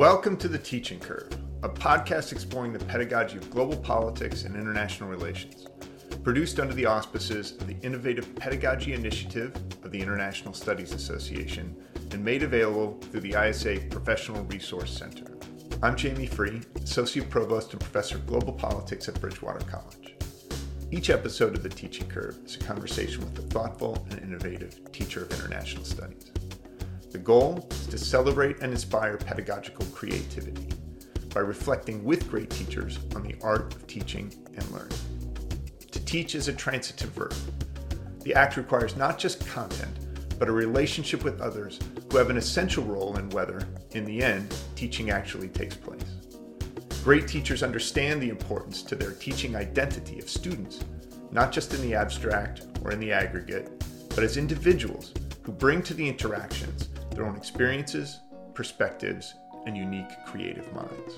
Welcome to The Teaching Curve, a podcast exploring the pedagogy of global politics and international relations. Produced under the auspices of the Innovative Pedagogy Initiative of the International Studies Association and made available through the ISA Professional Resource Center. I'm Jamie Free, Associate Provost and Professor of Global Politics at Bridgewater College. Each episode of The Teaching Curve is a conversation with a thoughtful and innovative teacher of international studies. The goal is to celebrate and inspire pedagogical creativity by reflecting with great teachers on the art of teaching and learning. To teach is a transitive verb. The act requires not just content, but a relationship with others who have an essential role in whether, in the end, teaching actually takes place. Great teachers understand the importance to their teaching identity of students, not just in the abstract or in the aggregate, but as individuals who bring to the interactions their own experiences, perspectives, and unique creative minds.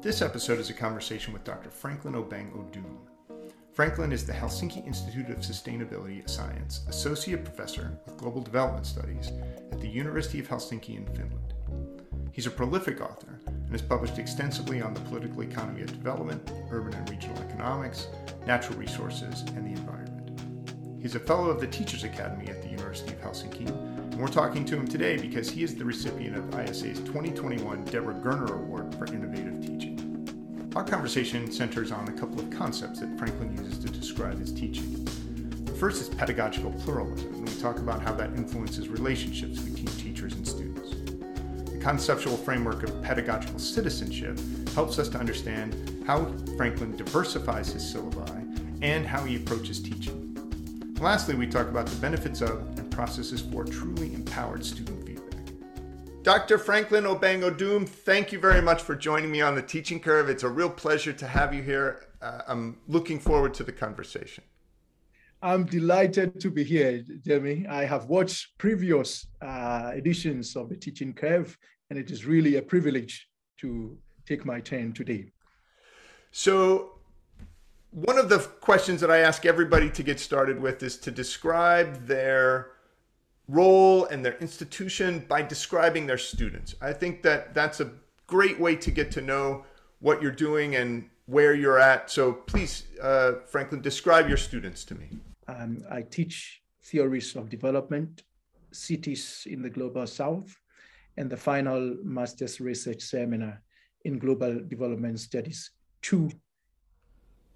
This episode is a conversation with Dr. Franklin Obeng-Odoom, Franklin is the Helsinki Institute of Sustainability Science Associate Professor of Global Development Studies at the University of Helsinki in Finland. He's a prolific author and has published extensively on the political economy of development, urban and regional economics, natural resources, and the environment. He's a fellow of the Teachers Academy at the University of Helsinki, and we're talking to him today because he is the recipient of ISA's 2021 Deborah Gerner Award for Innovative Teaching. Our conversation centers on a couple of concepts that Franklin uses to describe his teaching. The first is pedagogical pluralism, and we talk about how that influences relationships between teachers and students. The conceptual framework of pedagogical citizenship helps us to understand how Franklin diversifies his syllabi and how he approaches teaching. lastly, we talk about the benefits of and processes for truly empowered student feedback. Dr. Franklin Obeng-Odoom, thank you very much for joining me on the teaching curve. It's a real pleasure to have you here. Uh, I'm looking forward to the conversation. I'm delighted to be here, Jamie. I have watched previous uh, editions of the teaching curve, and it is really a privilege to take my turn today. So, one of the questions that I ask everybody to get started with is to describe their role and their institution by describing their students. I think that that's a great way to get to know what you're doing and where you're at. So please, uh, Franklin, describe your students to me. Um, I teach theories of development, cities in the global south, and the final master's research seminar in global development studies to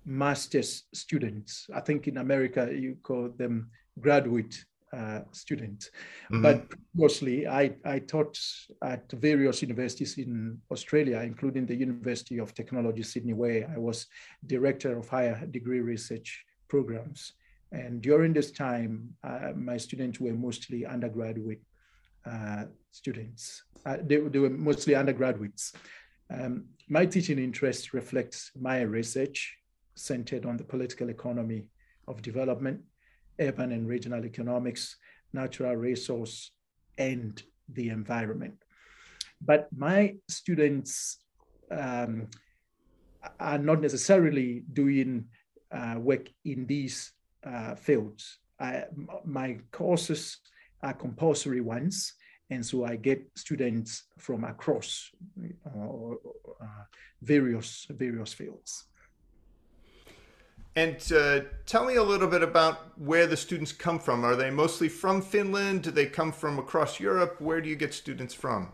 master's students. I think in America you call them graduate uh, students. Mm-hmm. But mostly, I, I taught at various universities in Australia, including the University of Technology Sydney, where I was director of higher degree research programs. And during this time, uh, my students were mostly undergraduate uh, students. Uh, they, they, were mostly undergraduates. Um, my teaching interest reflects my research centered on the political economy of development urban and regional economics, natural resource, and the environment. But my students um, are not necessarily doing uh, work in these uh, fields. I, my courses are compulsory ones, and so I get students from across uh, various various fields. And uh, tell me a little bit about where the students come from. Are they mostly from Finland? Do they come from across Europe? Where do you get students from?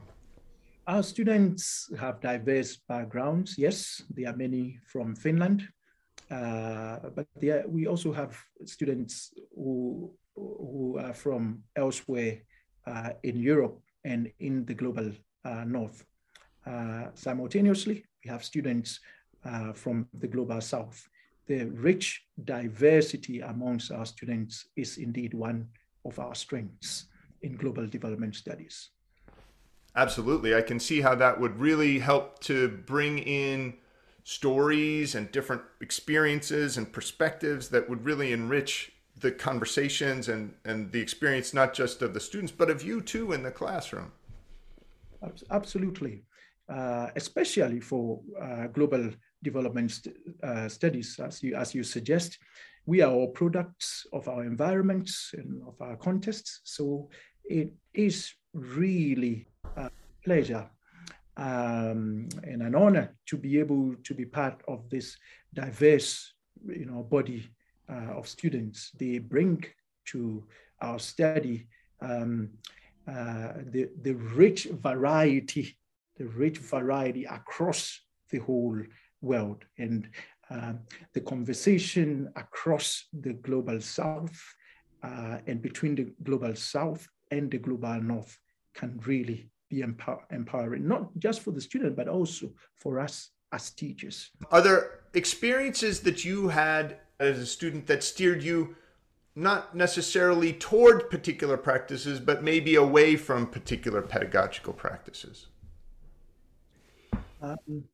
Our students have diverse backgrounds. Yes, there are many from Finland, uh, but we also have students who who are from elsewhere uh, in Europe and in the global uh, north. Uh, simultaneously, we have students uh, from the global south the rich diversity amongst our students is indeed one of our strengths in global development studies. Absolutely. I can see how that would really help to bring in stories and different experiences and perspectives that would really enrich the conversations and, and the experience, not just of the students, but of you too in the classroom. Absolutely. Uh, especially for uh, global development st uh, studies, as you, as you suggest. We are all products of our environments and of our contexts. So it is really a pleasure um, and an honor to be able to be part of this diverse, you know, body uh, of students. They bring to our study um, uh, the, the rich variety, the rich variety across the whole world. And um, the conversation across the global south uh, and between the global south and the global north can really be empower empowering, not just for the student, but also for us as teachers. Are there experiences that you had as a student that steered you not necessarily toward particular practices, but maybe away from particular pedagogical practices? Um,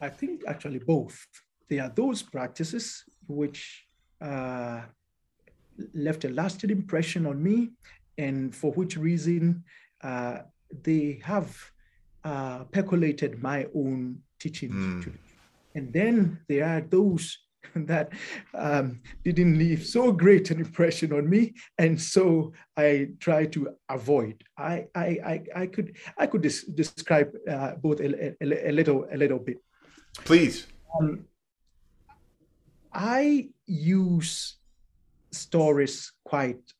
I think actually both. There are those practices which uh, left a lasting impression on me, and for which reason uh, they have uh, percolated my own teaching. Mm. And then there are those that um, didn't leave so great an impression on me, and so I try to avoid. I I I, I could I could des- describe uh, both a, a, a, little a little bit. Please. Um, I use stories quite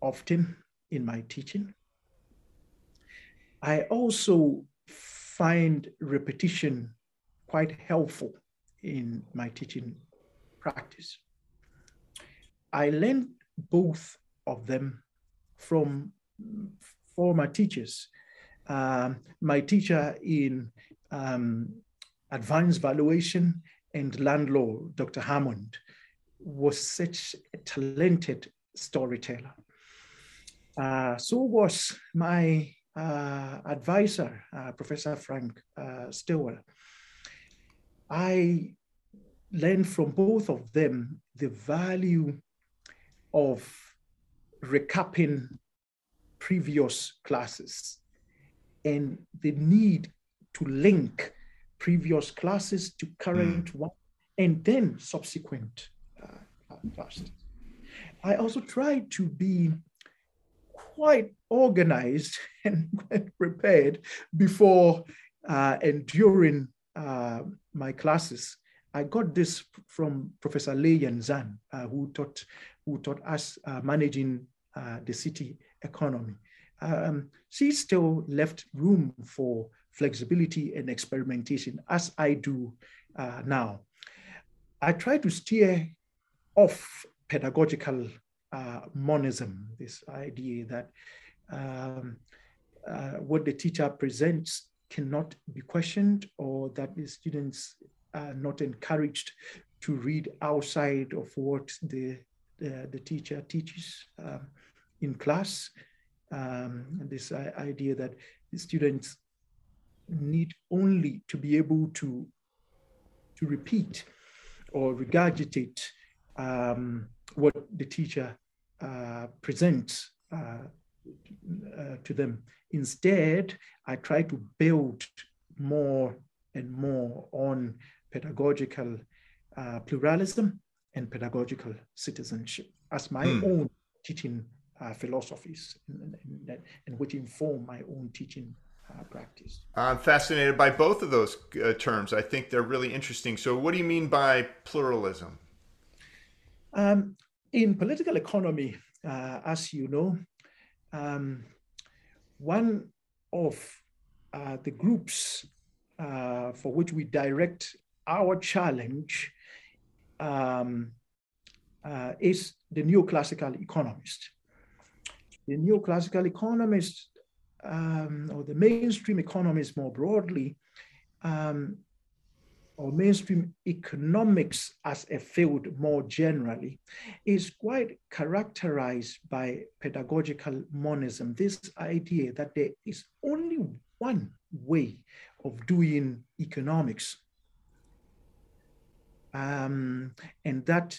often in my teaching. I also find repetition quite helpful in my teaching practice. I learned both of them from former teachers. Um, my teacher in um, advanced valuation and land law, Dr. Hammond, was such a talented storyteller. Uh, so was my uh, advisor, uh, Professor Frank uh, Stilwell. I learned from both of them the value of recapping previous classes and the need to link previous classes to current mm. one and then subsequent uh, classes. I also try to be quite organized and prepared before uh, and during uh, my classes. I got this from Professor Lei Yen Zhan, uh, who taught who taught us uh, managing uh, the city economy. Um, she still left room for flexibility and experimentation, as I do uh, now. I try to steer off pedagogical uh, monism, this idea that um, uh, what the teacher presents cannot be questioned or that the students are not encouraged to read outside of what the, the, the teacher teaches um, in class. Um, this uh, idea that the students need only to be able to, to repeat or regurgitate um, what the teacher uh, presents uh, uh, to them. Instead, I try to build more and more on pedagogical uh, pluralism and pedagogical citizenship as my mm. own teaching uh, philosophies and, and, and, which inform my own teaching practice. I'm fascinated by both of those uh, terms. I think they're really interesting. So, what do you mean by pluralism? Um, in political economy, uh, as you know, um, one of uh, the groups uh, for which we direct our challenge um, uh, is the neoclassical economist. The neoclassical economist, um, or the mainstream economist more broadly, um, or mainstream economics as a field more generally is quite characterized by pedagogical monism, this idea that there is only one way of doing economics. Um, and that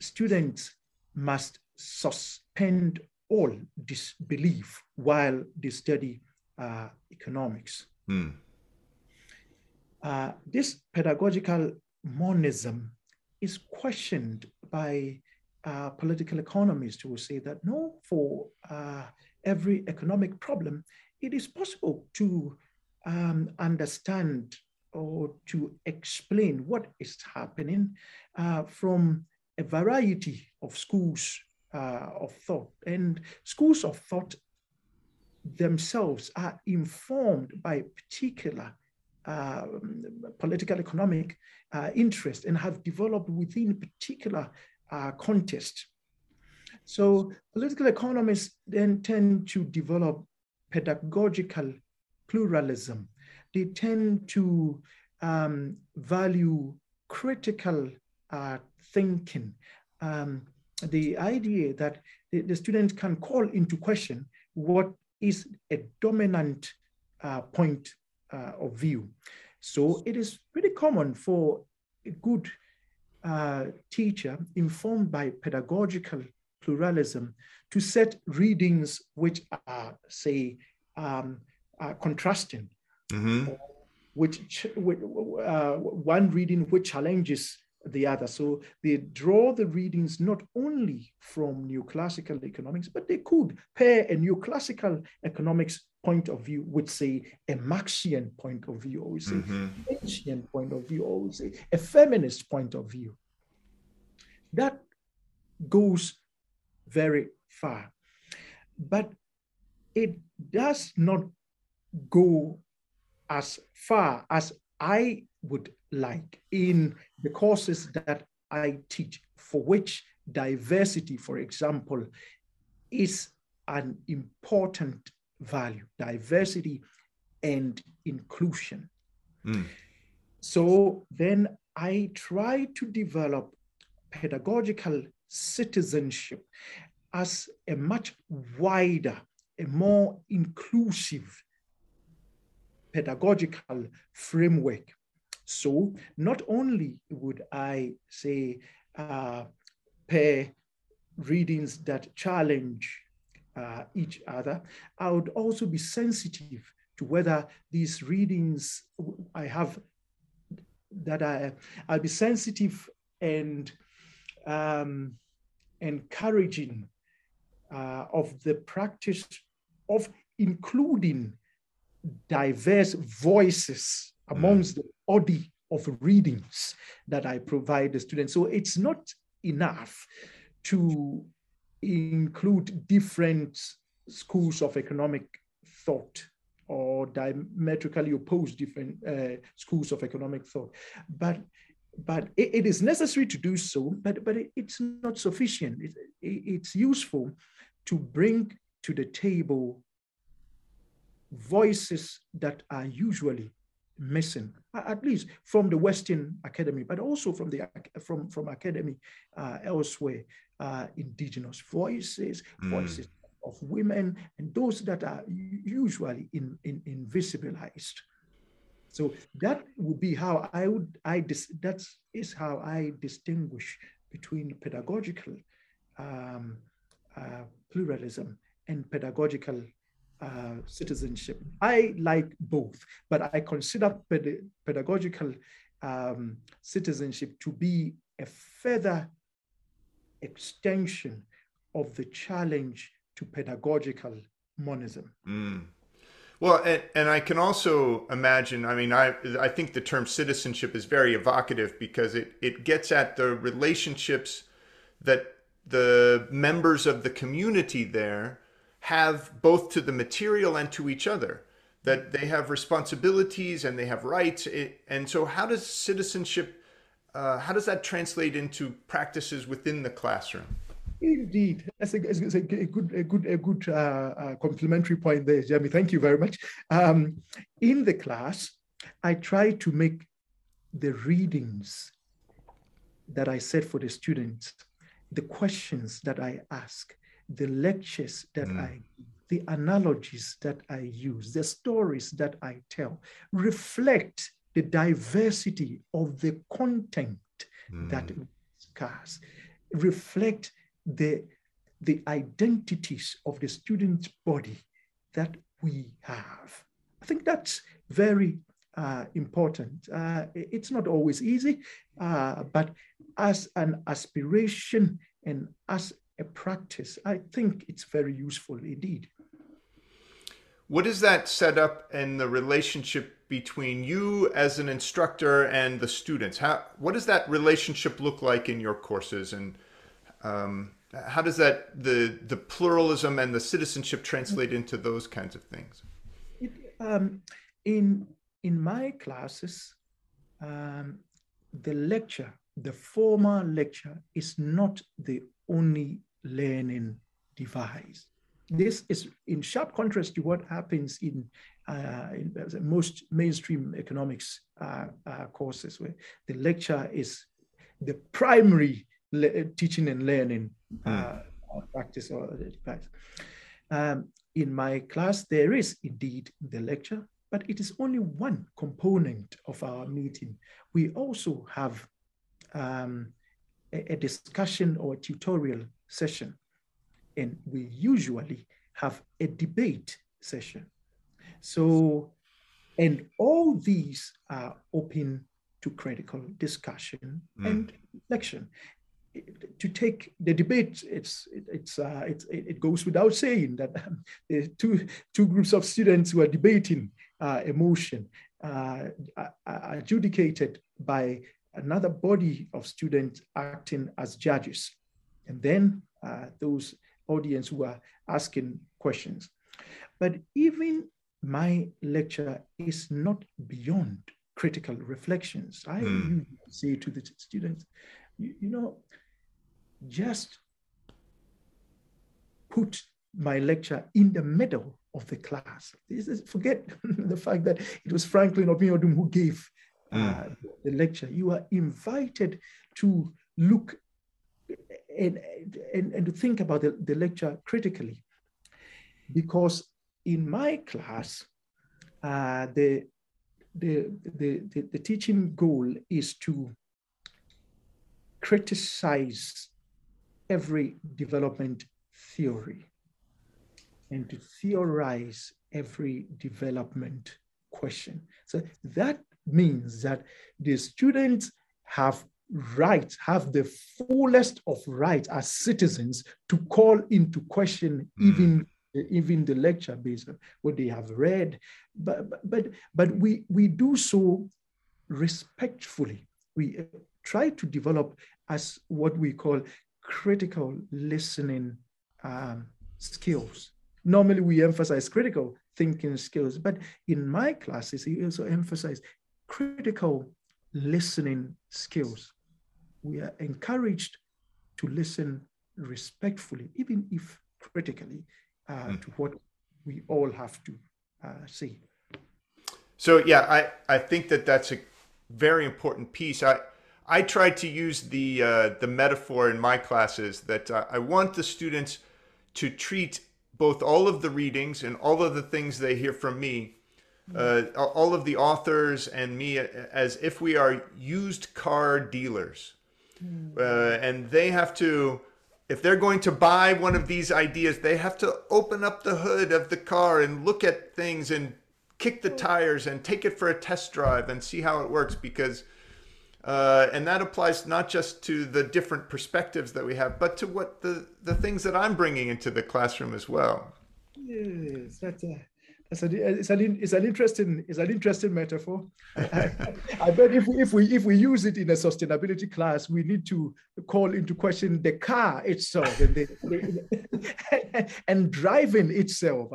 students must suspend all disbelief while they study uh, economics. Hmm. Uh, this pedagogical monism is questioned by uh, political economists who say that no, for uh, every economic problem, it is possible to um, understand or to explain what is happening uh, from a variety of schools uh, of thought. And schools of thought themselves are informed by particular uh, political economic uh, interest and have developed within particular uh, context. So political economists then tend to develop pedagogical pluralism. They tend to um, value critical uh, thinking. Um, the idea that the, the, student can call into question what is a dominant uh, point uh, of view. So it is pretty common for a good uh, teacher informed by pedagogical pluralism to set readings which are, say, um, are contrasting, mm-hmm. which uh, one reading which challenges the other. So they draw the readings not only from neoclassical economics, but they could pair a neoclassical economics point of view with, say, a Marxian point of view, or we say mm-hmm. Keynesian point of view, or we say a feminist point of view. That goes very far. But it does not go as far as I would like in the courses that I teach, for which diversity, for example, is an important value diversity and inclusion. Mm. So then I try to develop pedagogical citizenship as a much wider, a more inclusive pedagogical framework. So not only would I say uh, pair readings that challenge uh, each other, I would also be sensitive to whether these readings I have that I I'll be sensitive and um, encouraging uh, of the practice of including diverse voices amongst mm. the body of readings that I provide the students. So it's not enough to include different schools of economic thought or diametrically opposed different uh, schools of economic thought. But but it, it is necessary to do so, but, but it, it's not sufficient. It, it's useful to bring to the table voices that are usually missing, at least from the Western academy, but also from the from from academy uh, elsewhere uh, indigenous voices, mm. voices of women, and those that are usually in, in, invisibilized. So that would be how I would, I dis, that is how I distinguish between pedagogical um, uh, pluralism and pedagogical uh, citizenship. I like both, but I consider ped- pedagogical um, citizenship to be a further extension of the challenge to pedagogical monism. Mm. Well, and, and I can also imagine, I mean, I, I think the term citizenship is very evocative because it, it gets at the relationships that the members of the community there have both to the material and to each other that they have responsibilities and they have rights and so how does citizenship uh, how does that translate into practices within the classroom? Indeed, that's a, that's a good, a good, a good uh, uh, complimentary point there, Jeremy. Thank you very much. Um, in the class, I try to make the readings that I set for the students, the questions that I ask, the lectures that mm. I the analogies that I use, the stories that I tell reflect the diversity of the content mm. that we discuss, reflect the, the identities of the student body that we have. I think that's very uh, important. Uh, it's not always easy, uh, but as an aspiration and as a practice, I think it's very useful indeed. what is that set up and the relationship between you as an instructor and the students? How what does that relationship look like in your courses, and um, how does that the the pluralism and the citizenship translate into those kinds of things? It, um, in in my classes, um, the lecture, the formal lecture, is not the only learning device. This is in sharp contrast to what happens in, uh, in most mainstream economics uh, uh, courses, where the lecture is the primary teaching and learning mm. practice or device. Um, in my class, there is indeed the lecture, but it is only one component of our meeting. We also have um, a, discussion or a tutorial session and we usually have a debate session. So, and all these are open to critical discussion mm. and reflection. To take the debate, it's it's uh, it's it goes without saying that um, the two two groups of students who are debating uh, emotion uh, adjudicated by another body of students acting as judges, and then uh, those audience who are asking questions. But even my lecture is not beyond critical reflections. I mm. say to the students, you, you know, just put my lecture in the middle of the class. Is, forget the fact that it was Franklin Obeng-Odoom who gave mm. the lecture. You are invited to look and, and, and to think about the, the lecture critically. Because in my class, uh, the, the, the, the, the teaching goal is to criticize every development theory and to theorize every development question. So that means that the students have rights, have the fullest of rights as citizens to call into question mm. even even the lecture based on what they have read. But but but we we do so respectfully. We try to develop as what we call critical listening um, skills. Normally, we emphasize critical thinking skills, but in my classes, we also emphasize critical listening skills. We are encouraged to listen respectfully, even if critically, uh, mm. to what we all have to uh, say. So yeah, I, I think that that's a very important piece. I I try to use the uh, the metaphor in my classes that uh, I want the students to treat both all of the readings and all of the things they hear from me uh, all of the authors and me as if we are used car dealers. Hmm. Uh, and they have to, if they're going to buy one of these ideas, they have to open up the hood of the car and look at things and kick the tires and take it for a test drive and see how it works because. Uh, and that applies not just to the different perspectives that we have, but to what the, the things that I'm bringing into the classroom as well. Yes, that's a it's an, it's an, it's an interesting it's an interesting metaphor. I, bet if we, if we if we use it in a sustainability class, we need to call into question the car itself and the, and driving itself.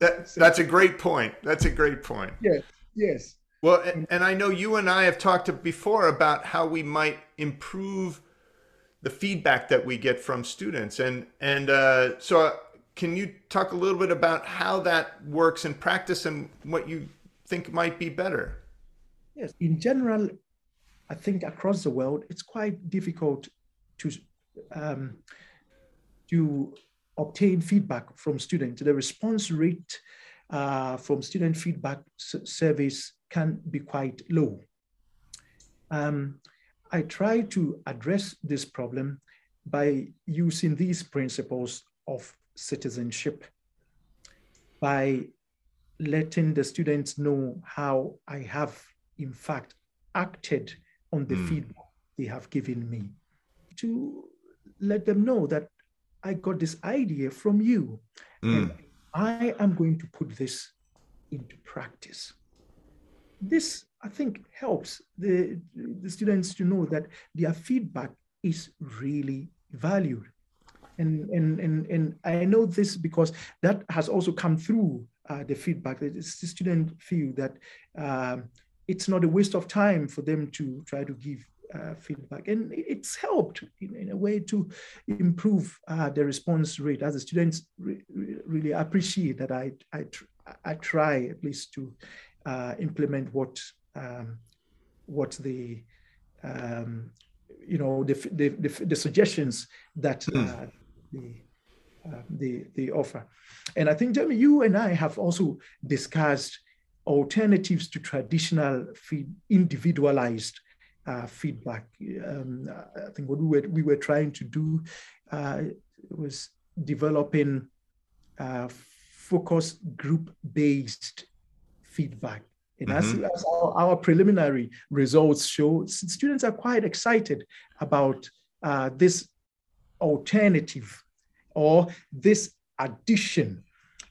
That, that's a great point. That's a great point. Yes. Yes. Well, and I know you and I have talked before about how we might improve the feedback that we get from students, and and uh, so can you talk a little bit about how that works in practice and what you think might be better? Yes, in general, I think across the world, it's quite difficult to um, to obtain feedback from students. The response rate uh, from student feedback surveys can be quite low. Um, I try to address this problem by using these principles of citizenship by letting the students know how I have, in fact, acted on the mm. feedback they have given me, to let them know that I got this idea from you. Mm. And I am going to put this into practice. This, I think, helps the, the students to know that their feedback is really valued. And, and, and, and I know this because that has also come through uh, the feedback. The students feel that um, it's not a waste of time for them to try to give uh, feedback. And it's helped in, in, a way to improve uh, the response rate as the students re really appreciate that I, I, tr I try at least to uh, implement what um, what the um, you know the, the, the, the suggestions that hmm. uh, the uh, the the offer. And I think Jeremy, you and I have also discussed alternatives to traditional feed, individualized uh, feedback. Um, I think what we were we were trying to do uh, was developing uh, focus group based feedback. And mm-hmm. as, as our, our, preliminary results show, students are quite excited about uh, this alternative or this addition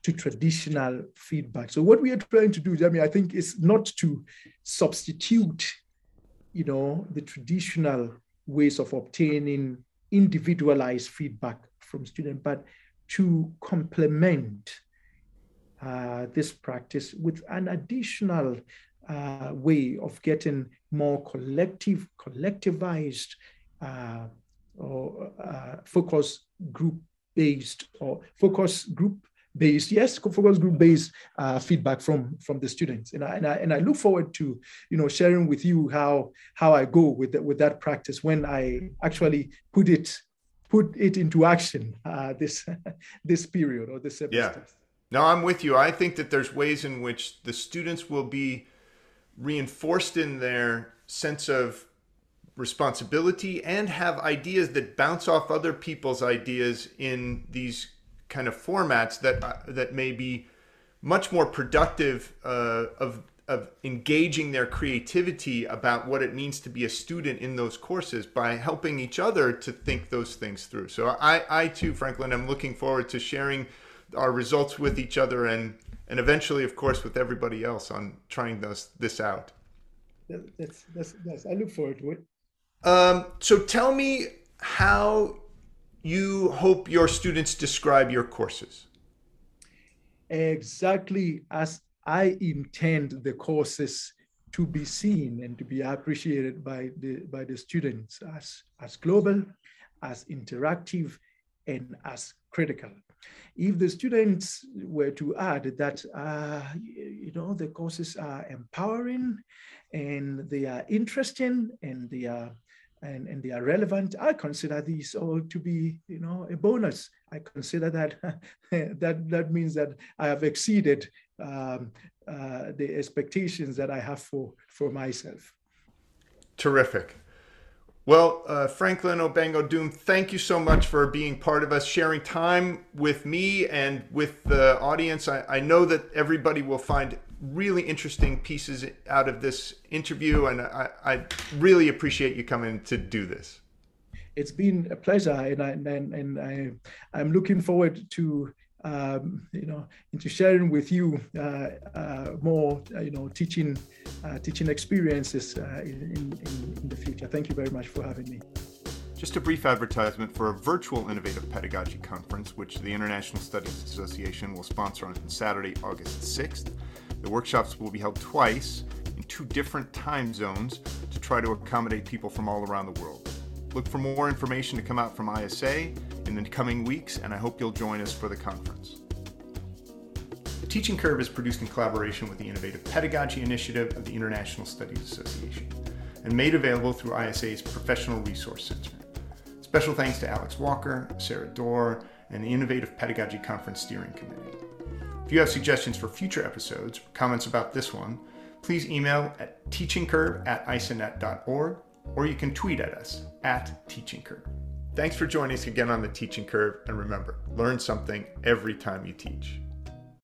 to traditional feedback. So what we are trying to do, Jamie, I think, is not to substitute, you know, the traditional ways of obtaining individualized feedback from students, but to complement uh, this practice with an additional uh, way of getting more collective, collectivized, uh, or focus group based or focus group based yes focus group based uh, feedback from from the students and I, and I and I look forward to you know sharing with you how how I go with that with that practice when I actually put it put it into action uh, this this period or this semester. Yeah. No, I'm with you. I think that there's ways in which the students will be reinforced in their sense of responsibility and have ideas that bounce off other people's ideas in these kind of formats that uh, that may be much more productive uh, of of engaging their creativity about what it means to be a student in those courses by helping each other to think those things through. So I, I too, Franklin, am looking forward to sharing our results with each other and and eventually, of course, with everybody else on trying those this out. That's that's, that's I look forward to it. Um, so tell me how you hope your students describe your courses. Exactly as I intend the courses to be seen and to be appreciated by the by the students as as global, as interactive, and as critical. If the students were to add that, uh, you know, the courses are empowering and they are interesting and they are and, and they are relevant, I consider these all to be, you know, a bonus. I consider that that that means that I have exceeded um, uh, the expectations that I have for for myself. Terrific. Well, uh, Franklin Obeng-Odoom, thank you so much for being part of us, sharing time with me and with the audience. I, I know that everybody will find really interesting pieces out of this interview, and I, I really appreciate you coming to do this. It's been a pleasure, and I, and, and I, I'm looking forward to um, you know, into sharing with you uh, uh, more, uh, you know, teaching, uh, teaching experiences uh, in, in, in the future. Thank you very much for having me. Just a brief advertisement for a virtual innovative pedagogy conference, which the International Studies Association will sponsor on Saturday, August 6th. The workshops will be held twice in two different time zones to try to accommodate people from all around the world. Look for more information to come out from ISA in the coming weeks, and I hope you'll join us for the conference. The Teaching Curve is produced in collaboration with the Innovative Pedagogy Initiative of the International Studies Association and made available through ISA's Professional Resource Center. Special thanks to Alex Walker, Sarah Dorr, and the Innovative Pedagogy Conference Steering Committee. If you have suggestions for future episodes or comments about this one, please email at teachingcurve at isanet.org or you can tweet at us at teachingcurve. Thanks for joining us again on the Teaching Curve, and remember, learn something every time you teach.